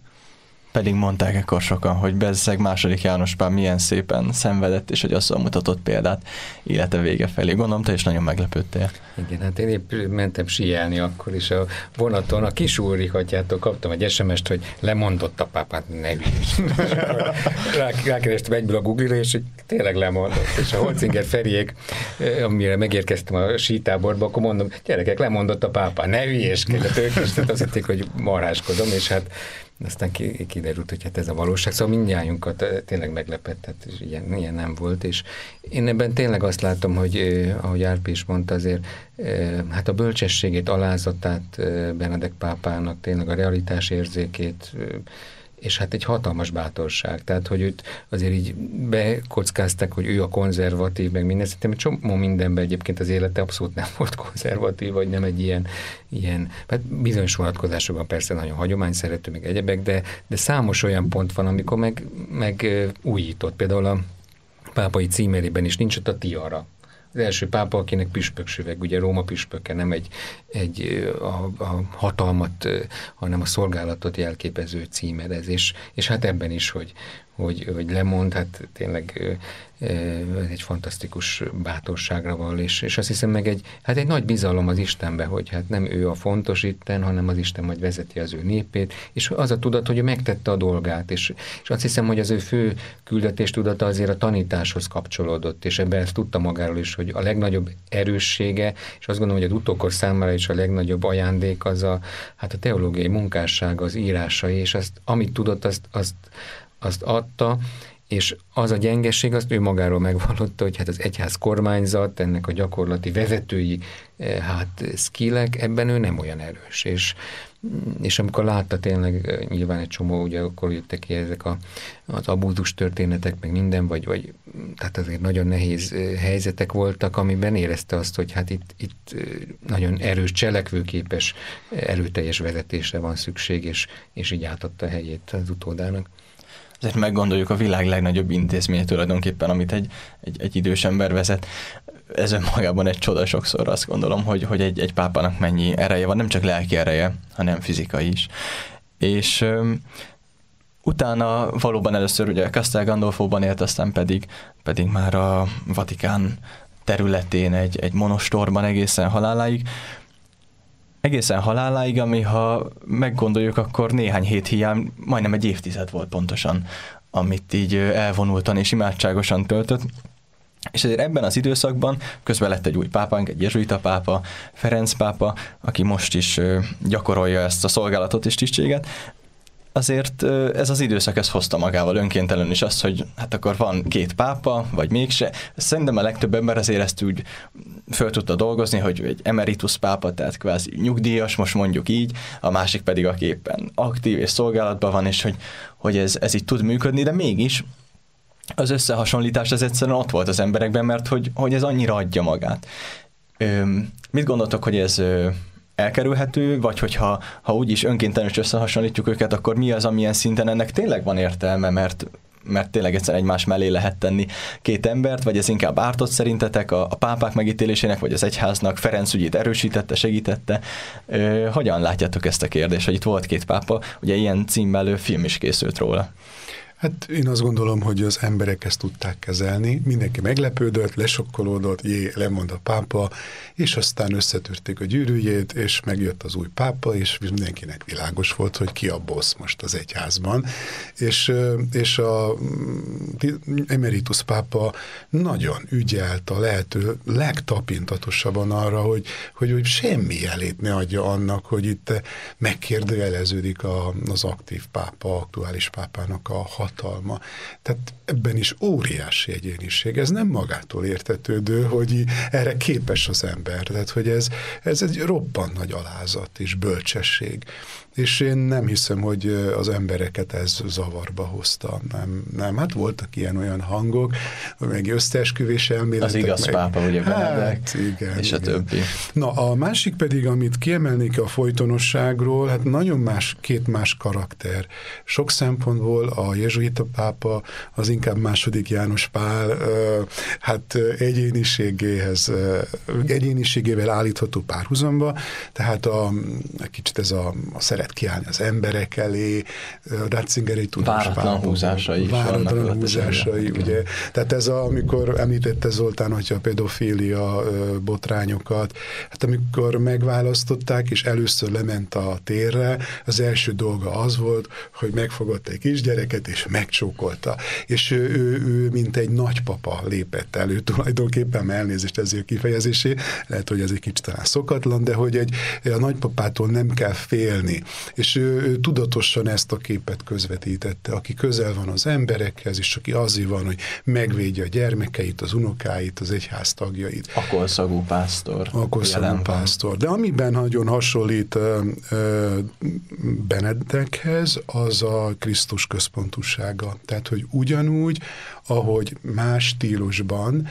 Pedig mondták ekkor sokan, hogy Bezzeg második János Pál milyen szépen szenvedett, és hogy azzal mutatott példát élete vége felé. Gondolom, te is nagyon meglepődtél. Igen, hát én épp mentem síelni akkor is a vonaton. A kis úrihatjától kaptam egy SMS-t, hogy lemondott a pápát, ne Rá, rákerestem egyből a Google-ra, és hogy tényleg lemondott. És a Holzinger Feriék, amire megérkeztem a sítáborba, akkor mondom, gyerekek, lemondott a pápa, ne hülyéskedj, ők is, azt hitték, hogy marháskodom, és hát aztán kiderült, hogy hát ez a valóság. Szóval mindjájunkat eh, tényleg meglepett, tehát ilyen, ilyen nem volt, és én ebben tényleg azt látom, hogy eh, ahogy Árpi is mondta, azért eh, hát a bölcsességét, alázatát Benedek pápának, tényleg a realitás érzékét, és hát egy hatalmas bátorság. Tehát, hogy őt azért így bekockázták, hogy ő a konzervatív, meg minden. Szerintem egy csomó mindenben egyébként az élete abszolút nem volt konzervatív, vagy nem egy ilyen, ilyen hát bizonyos vonatkozásokban persze nagyon hagyomány szerető, meg egyebek, de, de számos olyan pont van, amikor meg, meg újított. Például a pápai címerében is nincs ott a tiara az első pápa, akinek püspöksüveg, ugye Róma püspöke, nem egy, egy a, a hatalmat, hanem a szolgálatot jelképező címerez, és, és hát ebben is, hogy, hogy, hogy lemond, hát tényleg egy fantasztikus bátorságra van, és, és azt hiszem meg egy, hát egy nagy bizalom az Istenbe, hogy hát nem ő a fontos itten, hanem az Isten majd vezeti az ő népét, és az a tudat, hogy ő megtette a dolgát, és, és azt hiszem, hogy az ő fő küldetés tudata azért a tanításhoz kapcsolódott, és ebben ezt tudta magáról is, hogy a legnagyobb erőssége, és azt gondolom, hogy az utókor számára is a legnagyobb ajándék az a, hát a teológiai munkássága, az írásai, és azt, amit tudott, azt, azt, azt adta, és az a gyengeség, azt ő magáról megvallotta, hogy hát az egyház kormányzat, ennek a gyakorlati vezetői eh, hát skillek, ebben ő nem olyan erős, és, és amikor látta tényleg eh, nyilván egy csomó, ugye akkor jöttek ki ezek a, az abúzus történetek, meg minden, vagy, vagy tehát azért nagyon nehéz eh, helyzetek voltak, amiben érezte azt, hogy hát itt, itt nagyon erős, cselekvőképes, erőteljes vezetésre van szükség, és, és így átadta a helyét az utódának azért meggondoljuk a világ legnagyobb intézménye tulajdonképpen, amit egy, egy, egy idős ember vezet. Ez önmagában egy csoda sokszor, azt gondolom, hogy, hogy egy, egy pápának mennyi ereje van, nem csak lelki ereje, hanem fizikai is. És utána valóban először ugye Castel Gandolfóban élt, aztán pedig, pedig már a Vatikán területén egy, egy monostorban egészen haláláig egészen haláláig, ami ha meggondoljuk, akkor néhány hét hiány, majdnem egy évtized volt pontosan, amit így elvonultan és imádságosan töltött. És ezért ebben az időszakban közben lett egy új pápánk, egy jezsuita pápa, Ferenc pápa, aki most is gyakorolja ezt a szolgálatot és tisztséget, azért ez az időszak ez hozta magával önkéntelen is azt, hogy hát akkor van két pápa, vagy mégse. Szerintem a legtöbb ember azért ezt úgy föl tudta dolgozni, hogy egy emeritus pápa, tehát kvázi nyugdíjas, most mondjuk így, a másik pedig, aki éppen aktív és szolgálatban van, és hogy, hogy ez, ez így tud működni, de mégis az összehasonlítás az egyszerűen ott volt az emberekben, mert hogy, hogy ez annyira adja magát. Ö, mit gondoltok, hogy ez elkerülhető, vagy hogyha ha úgyis önkéntelenül összehasonlítjuk őket, akkor mi az, amilyen szinten ennek tényleg van értelme, mert mert tényleg egyszer egymás mellé lehet tenni két embert, vagy ez inkább ártott szerintetek a, a pápák megítélésének, vagy az egyháznak Ferenc ügyét erősítette, segítette. Ö, hogyan látjátok ezt a kérdést, hogy itt volt két pápa, ugye ilyen címmel film is készült róla? Hát én azt gondolom, hogy az emberek ezt tudták kezelni. Mindenki meglepődött, lesokkolódott, jé, lemond a pápa, és aztán összetörték a gyűrűjét, és megjött az új pápa, és mindenkinek világos volt, hogy ki a boss most az egyházban. És, és a emeritus pápa nagyon ügyelt a lehető legtapintatosabban arra, hogy, hogy, hogy semmi jelét ne adja annak, hogy itt megkérdőjeleződik a, az aktív pápa, aktuális pápának a hatalma. Tehát ebben is óriási egyéniség. Ez nem magától értetődő, hogy erre képes az ember. Tehát, hogy ez, ez egy roppant nagy alázat és bölcsesség és én nem hiszem, hogy az embereket ez zavarba hozta. Nem, nem. hát voltak ilyen-olyan hangok, meg összeesküvés elméletek. Az igaz meg, pápa, ugye hát, igen, és igen. a többi. Na, a másik pedig, amit kiemelnék a folytonosságról, hát nagyon más, két más karakter. Sok szempontból a jezsuita pápa az inkább második János Pál, hát egyéniségéhez, egyéniségével állítható párhuzamba, tehát a, kicsit ez a, a szeret kiállni az emberek elé, Ratzingeré tudós Váratlan húzásai Váratlan húzásai, ugye. Tehát ez a, amikor említette Zoltán, hogy a pedofília botrányokat, hát amikor megválasztották, és először lement a térre, az első dolga az volt, hogy megfogott egy kisgyereket, és megcsókolta. És ő, ő, ő mint egy nagypapa lépett elő tulajdonképpen, elnézést ezért kifejezésé, lehet, hogy ez egy kicsit talán szokatlan, de hogy egy, a nagypapától nem kell félni és ő, ő tudatosan ezt a képet közvetítette, aki közel van az emberekhez, és aki azért van, hogy megvédje a gyermekeit, az unokáit, az egyház tagjait. A korszagú pásztor. A korszagú pásztor. De amiben nagyon hasonlít Benedekhez, az a Krisztus központussága. Tehát, hogy ugyanúgy, ahogy más stílusban,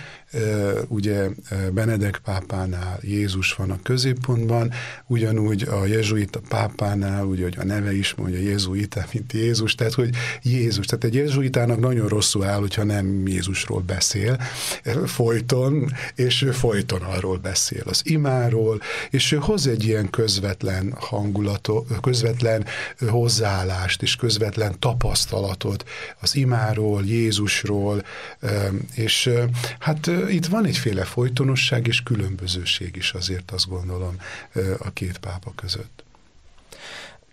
ugye Benedek pápánál Jézus van a középpontban, ugyanúgy a jezsuita pápánál, ugye, hogy a neve is mondja Jézuita, mint Jézus, tehát, hogy Jézus, tehát egy jezsuitának nagyon rosszul áll, hogyha nem Jézusról beszél, folyton, és ő folyton arról beszél, az imáról, és ő hoz egy ilyen közvetlen hangulatot, közvetlen hozzáállást, és közvetlen tapasztalatot az imáról, Jézusról, és hát itt van egyféle folytonosság és különbözőség is azért azt gondolom a két pápa között.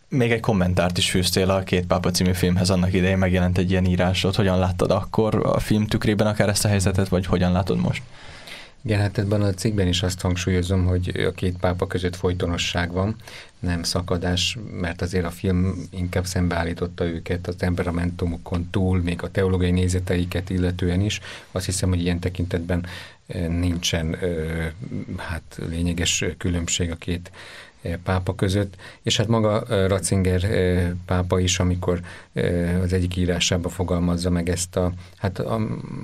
Még egy kommentárt is fűztél a Két Pápa című filmhez, annak idején megjelent egy ilyen írásod. Hogyan láttad akkor a film tükrében akár ezt a helyzetet, vagy hogyan látod most? Igen, hát ebben a cikkben is azt hangsúlyozom, hogy a két pápa között folytonosság van, nem szakadás, mert azért a film inkább szembeállította őket az temperamentumokon túl, még a teológiai nézeteiket illetően is. Azt hiszem, hogy ilyen tekintetben eh, nincsen eh, hát lényeges különbség a két pápa között, és hát maga Ratzinger pápa is, amikor az egyik írásában fogalmazza meg ezt a, hát a,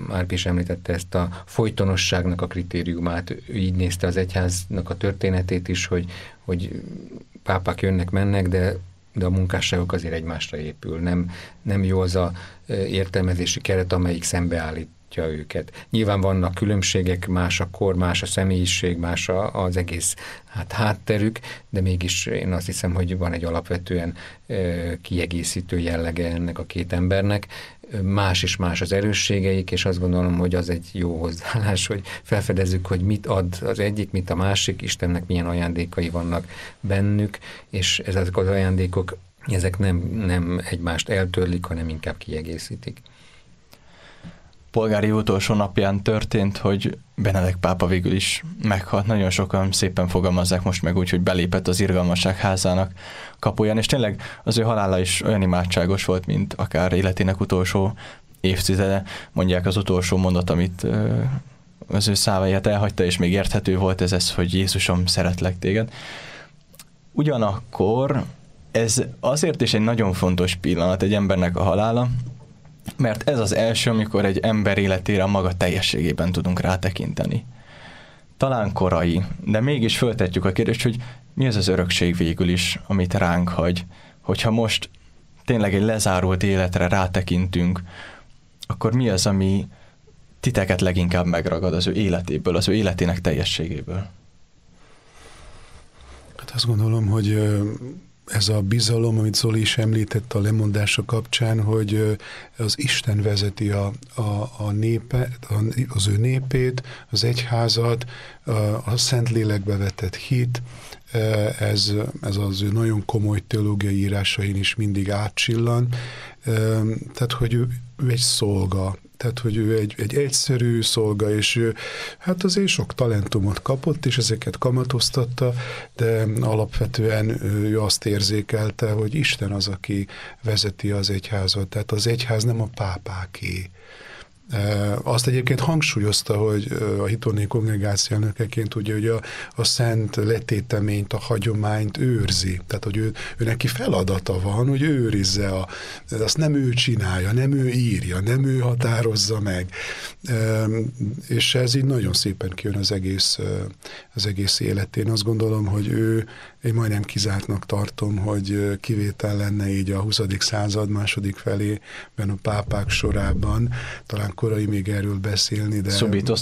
már is említette ezt a folytonosságnak a kritériumát, ő így nézte az egyháznak a történetét is, hogy, hogy pápák jönnek, mennek, de de a munkásságok azért egymásra épül. Nem, nem jó az a értelmezési keret, amelyik szembeállít alakítja őket. Nyilván vannak különbségek, más a kor, más a személyiség, más a, az egész hát, hátterük, de mégis én azt hiszem, hogy van egy alapvetően e, kiegészítő jellege ennek a két embernek. Más és más az erősségeik, és azt gondolom, hogy az egy jó hozzáállás, hogy felfedezzük, hogy mit ad az egyik, mit a másik, Istennek milyen ajándékai vannak bennük, és ezek az ajándékok ezek nem, nem egymást eltörlik, hanem inkább kiegészítik polgári utolsó napján történt, hogy Benedek pápa végül is meghalt. Nagyon sokan szépen fogalmazzák most meg úgy, hogy belépett az irgalmasság házának kapuján, és tényleg az ő halála is olyan imádságos volt, mint akár életének utolsó évtizede. Mondják az utolsó mondat, amit az ő száváját elhagyta, és még érthető volt ez, ez, hogy Jézusom, szeretlek téged. Ugyanakkor ez azért is egy nagyon fontos pillanat egy embernek a halála, mert ez az első, amikor egy ember életére a maga teljességében tudunk rátekinteni. Talán korai, de mégis föltetjük a kérdést, hogy mi az az örökség végül is, amit ránk hagy. Hogyha most tényleg egy lezárult életre rátekintünk, akkor mi az, ami titeket leginkább megragad az ő életéből, az ő életének teljességéből? Hát azt gondolom, hogy ez a bizalom, amit Zoli is említett a lemondása kapcsán, hogy az Isten vezeti a, a, a népet, az ő népét, az egyházat, a, a Szentlélekbe vetett hit, ez, ez az ő nagyon komoly teológiai írásain is mindig átcsillan, tehát hogy ő, ő egy szolga, tehát, hogy ő egy, egy egyszerű szolga, és ő hát azért sok talentumot kapott, és ezeket kamatoztatta, de alapvetően ő azt érzékelte, hogy Isten az, aki vezeti az egyházat. Tehát az egyház nem a pápáké. Azt egyébként hangsúlyozta, hogy a hitoni kongregáció elnökeként ugye, hogy a, a szent letéteményt, a hagyományt őrzi. Tehát, hogy ő, ő neki feladata van, hogy őrizze. A, azt nem ő csinálja, nem ő írja, nem ő határozza meg. És ez így nagyon szépen kijön az egész, az egész életén. Azt gondolom, hogy ő én majdnem kizártnak tartom, hogy kivétel lenne így a 20. század második felében a pápák sorában. Talán korai még erről beszélni, de Subito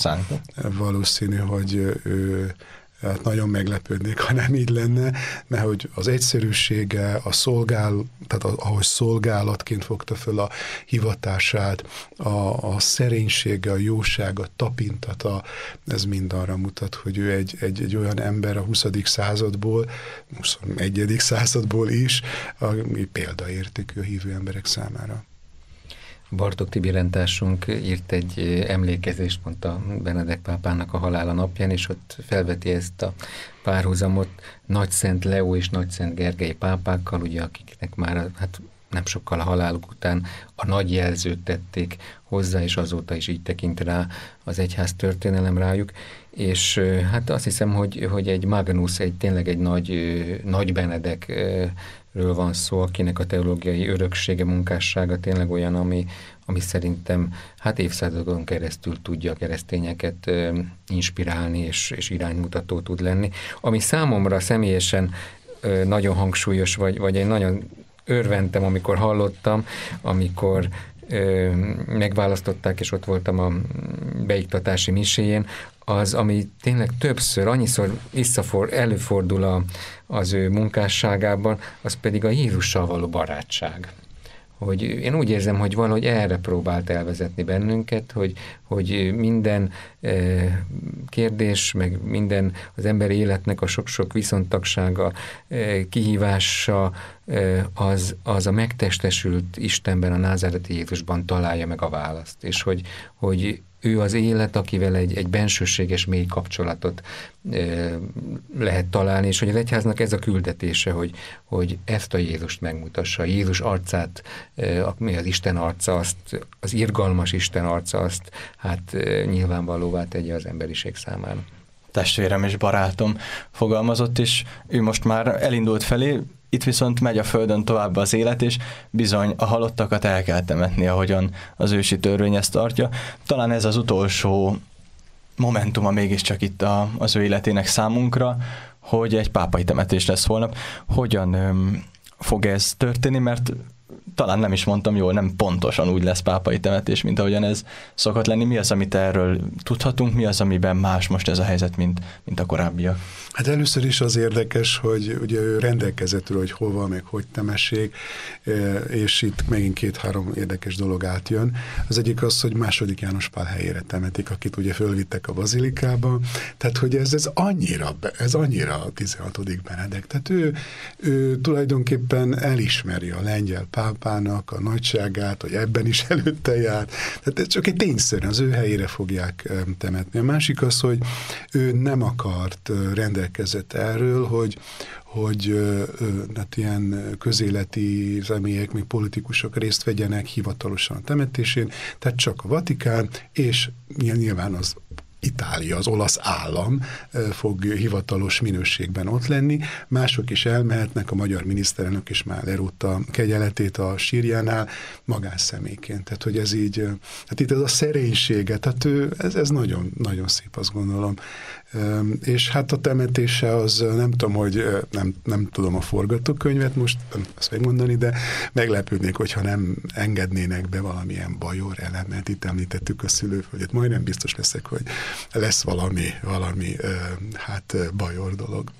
valószínű, hogy ő hát nagyon meglepődnék, ha nem így lenne, mert hogy az egyszerűsége, a szolgál, tehát ahogy szolgálatként fogta föl a hivatását, a, a szerénysége, a jóság, a tapintata, ez mind arra mutat, hogy ő egy, egy, egy olyan ember a 20. századból, 21. századból is, ami példaértékű a hívő emberek számára. Bartok Tibi rendtársunk írt egy emlékezést pont a Benedek pápának a halála napján, és ott felveti ezt a párhuzamot Nagy Szent Leó és Nagy Szent Gergely pápákkal, ugye akiknek már hát nem sokkal a haláluk után a nagy jelzőt tették hozzá, és azóta is így tekint rá az egyház történelem rájuk, és hát azt hiszem, hogy, hogy egy Magnus, egy tényleg egy nagy, nagy Benedek ről van szó, akinek a teológiai öröksége, munkássága tényleg olyan, ami, ami szerintem hát évszázadon keresztül tudja a keresztényeket ö, inspirálni és, és iránymutató tud lenni. Ami számomra személyesen ö, nagyon hangsúlyos, vagy, vagy egy nagyon örventem, amikor hallottam, amikor megválasztották, és ott voltam a beiktatási miséjén, az, ami tényleg többször, annyiszor visszafor, előfordul a, az ő munkásságában, az pedig a Jézussal való barátság. Hogy én úgy érzem, hogy valahogy erre próbált elvezetni bennünket, hogy, hogy minden eh, kérdés, meg minden az emberi életnek a sok-sok viszontagsága, eh, kihívása, eh, az, az a megtestesült Istenben, a názáreti Jézusban találja meg a választ. És hogy, hogy ő az élet, akivel egy, egy bensőséges mély kapcsolatot e, lehet találni, és hogy az egyháznak ez a küldetése, hogy, hogy ezt a Jézust megmutassa, Jézus arcát, e, mi az Isten arca, azt, az irgalmas Isten arca, azt hát e, nyilvánvalóvá tegye az emberiség számára. Testvérem és barátom fogalmazott, és ő most már elindult felé, itt viszont megy a földön tovább az élet, és bizony a halottakat el kell temetni, ahogyan az ősi törvény ezt tartja. Talán ez az utolsó momentuma mégiscsak itt a, az ő életének számunkra, hogy egy pápai temetés lesz holnap. Hogyan öm, fog ez történni, mert talán nem is mondtam jól, nem pontosan úgy lesz pápai temetés, mint ahogyan ez szokott lenni. Mi az, amit erről tudhatunk, mi az, amiben más most ez a helyzet, mint, mint a korábbiak? Hát először is az érdekes, hogy ugye ő rendelkezetről, hogy hova, meg hogy temessék, e, és itt megint két-három érdekes dolog átjön. Az egyik az, hogy második János Pál helyére temetik, akit ugye fölvittek a bazilikába, tehát hogy ez, ez annyira, ez annyira a 16. Benedek, tehát ő, ő tulajdonképpen elismeri a lengyel pápának a nagyságát, hogy ebben is előtte járt, tehát ez csak egy tényszerű, az ő helyére fogják temetni. A másik az, hogy ő nem akart rendelkezett erről, hogy, hogy hát ilyen közéleti személyek, még politikusok részt vegyenek hivatalosan a temetésén, tehát csak a Vatikán, és nyilván az Itália, az olasz állam fog hivatalos minőségben ott lenni. Mások is elmehetnek, a magyar miniszterelnök is már lerúgta kegyeletét a sírjánál magánszemélyként. Tehát, hogy ez így, hát itt ez a szerénysége, tehát ő, ez, ez nagyon, nagyon szép, azt gondolom. És hát a temetése az nem tudom, hogy nem, nem tudom a forgatókönyvet most azt megmondani, de meglepődnék, hogyha nem engednének be valamilyen bajor elemet. Itt említettük a szülőföldet. Majdnem biztos leszek, hogy lesz valami, valami hát bajor dolog.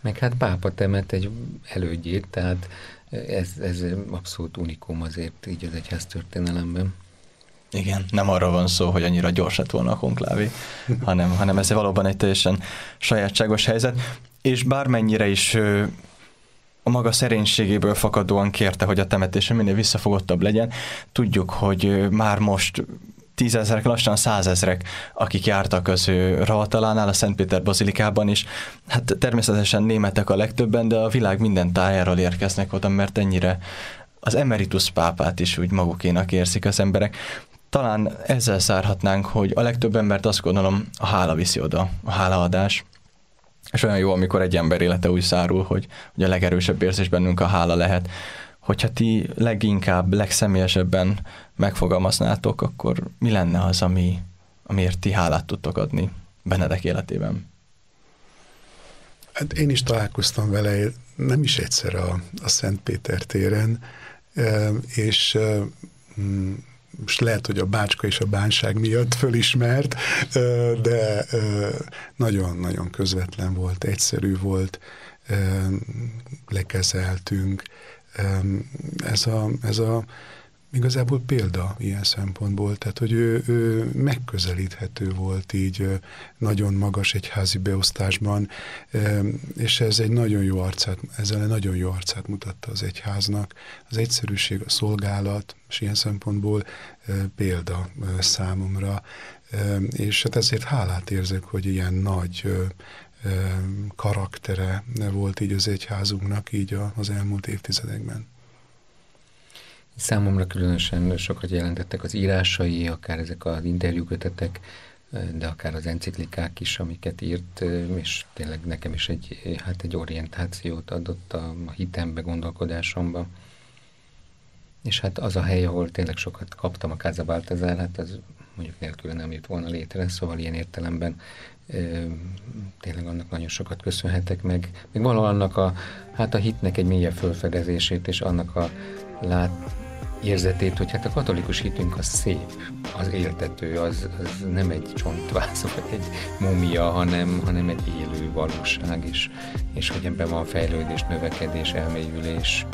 Meg hát pápa temet egy elődjét, tehát ez, ez abszolút unikum azért így az egyház történelemben. Igen, nem arra van szó, hogy annyira gyors lett volna a konklávé, hanem, hanem ez valóban egy teljesen sajátságos helyzet, és bármennyire is a maga szerénységéből fakadóan kérte, hogy a temetése minél visszafogottabb legyen. Tudjuk, hogy már most tízezerek, lassan százezrek, akik jártak az ő Ravatalánál, a Szentpéter Bazilikában is. Hát természetesen németek a legtöbben, de a világ minden tájáról érkeznek oda, mert ennyire az emeritus pápát is úgy magukénak érzik az emberek. Talán ezzel szárhatnánk, hogy a legtöbb embert azt gondolom a hála viszi oda, a hálaadás. És olyan jó, amikor egy ember élete úgy szárul, hogy, hogy a legerősebb érzés bennünk a hála lehet. Hogyha ti leginkább, legszemélyesebben megfogalmaznátok, akkor mi lenne az, ami, amiért ti hálát tudtok adni Benedek életében? Hát én is találkoztam vele, nem is egyszer a, a Szent Péter téren, és most lehet, hogy a bácska és a bánság miatt fölismert, de nagyon-nagyon közvetlen volt, egyszerű volt, lekezeltünk. Ez a, ez a igazából példa ilyen szempontból, tehát hogy ő, ő megközelíthető volt így nagyon magas egyházi beosztásban, és ez egy nagyon jó arcát, ezzel egy nagyon jó arcát mutatta az egyháznak. Az egyszerűség, a szolgálat, és ilyen szempontból példa számomra, és hát ezért hálát érzek, hogy ilyen nagy karaktere volt így az egyházunknak így az elmúlt évtizedekben. Számomra különösen sokat jelentettek az írásai, akár ezek az interjúkötetek, de akár az enciklikák is, amiket írt, és tényleg nekem is egy, hát egy orientációt adott a, hitembe, gondolkodásomba. És hát az a hely, ahol tényleg sokat kaptam a Casa Baltazar, hát az mondjuk nélkül nem jött volna létre, szóval ilyen értelemben tényleg annak nagyon sokat köszönhetek meg. Még valahol annak a, hát a hitnek egy mélyebb fölfedezését, és annak a lát, érzetét, hogy hát a katolikus hitünk az szép, az éltető, az, az nem egy csontváz, vagy egy mumia, hanem, hanem egy élő valóság, és, és hogy ebben van fejlődés, növekedés, elmélyülés.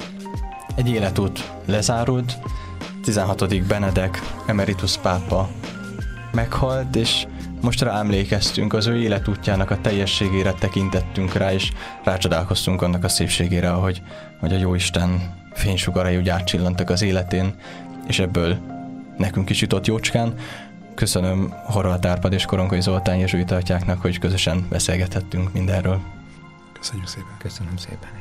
Egy életút lezárult, 16. Benedek, emeritus pápa meghalt, és most rá emlékeztünk, az ő életútjának a teljességére tekintettünk rá, és rácsodálkoztunk annak a szépségére, ahogy, hogy a Jóisten fénysugarai úgy átcsillantak az életén, és ebből nekünk is jutott jócskán. Köszönöm Horváth Árpad és Koronkai Zoltán jezsuita atyáknak, hogy közösen beszélgethettünk mindenről. Köszönjük szépen. Köszönöm szépen.